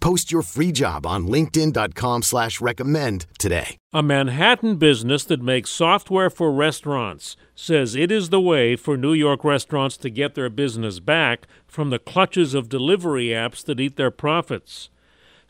Post your free job on linkedin.com slash recommend today. A Manhattan business that makes software for restaurants says it is the way for New York restaurants to get their business back from the clutches of delivery apps that eat their profits.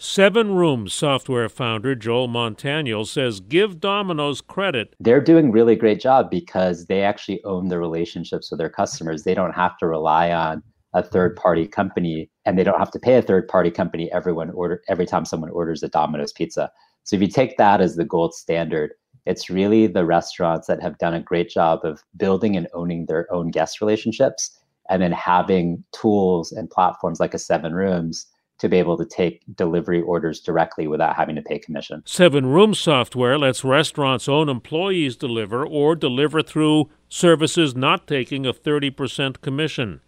SevenRooms software founder Joel Montaniel says give Domino's credit. They're doing really great job because they actually own the relationships with their customers. They don't have to rely on a third party company and they don't have to pay a third party company everyone order every time someone orders a Domino's pizza. So if you take that as the gold standard, it's really the restaurants that have done a great job of building and owning their own guest relationships and then having tools and platforms like a SevenRooms to be able to take delivery orders directly without having to pay commission. Seven Room software lets restaurants' own employees deliver or deliver through services not taking a 30% commission.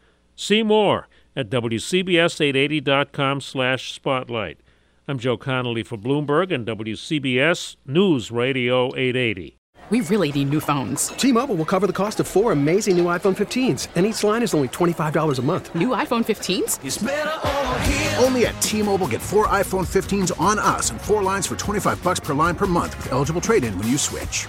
See more at WCBS880.com slash spotlight. I'm Joe Connolly for Bloomberg and WCBS News Radio 880. We really need new phones. T-Mobile will cover the cost of four amazing new iPhone 15s, and each line is only $25 a month. New iPhone 15s? Only at T-Mobile get four iPhone 15s on us and four lines for 25 bucks per line per month with eligible trade-in when you switch.